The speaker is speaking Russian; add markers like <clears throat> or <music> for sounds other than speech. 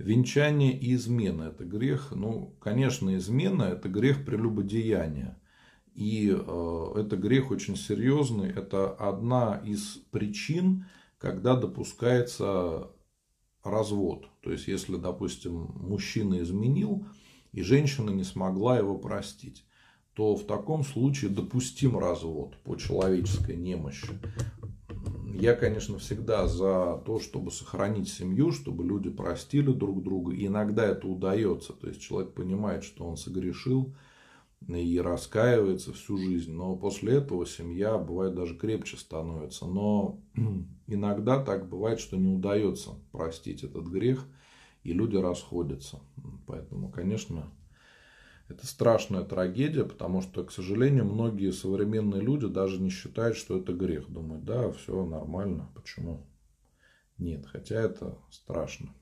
Венчание и измена – это грех. Ну, конечно, измена – это грех прелюбодеяния. И э, это грех очень серьезный. Это одна из причин, когда допускается развод. То есть, если, допустим, мужчина изменил, и женщина не смогла его простить, то в таком случае допустим развод по человеческой немощи. Я, конечно, всегда за то, чтобы сохранить семью, чтобы люди простили друг друга. И иногда это удается. То есть человек понимает, что он согрешил и раскаивается всю жизнь. Но после этого семья бывает даже крепче становится. Но <clears throat> иногда так бывает, что не удается простить этот грех, и люди расходятся. Поэтому, конечно, это страшная трагедия, потому что, к сожалению, многие современные люди даже не считают, что это грех. Думают, да, все нормально, почему? Нет, хотя это страшно.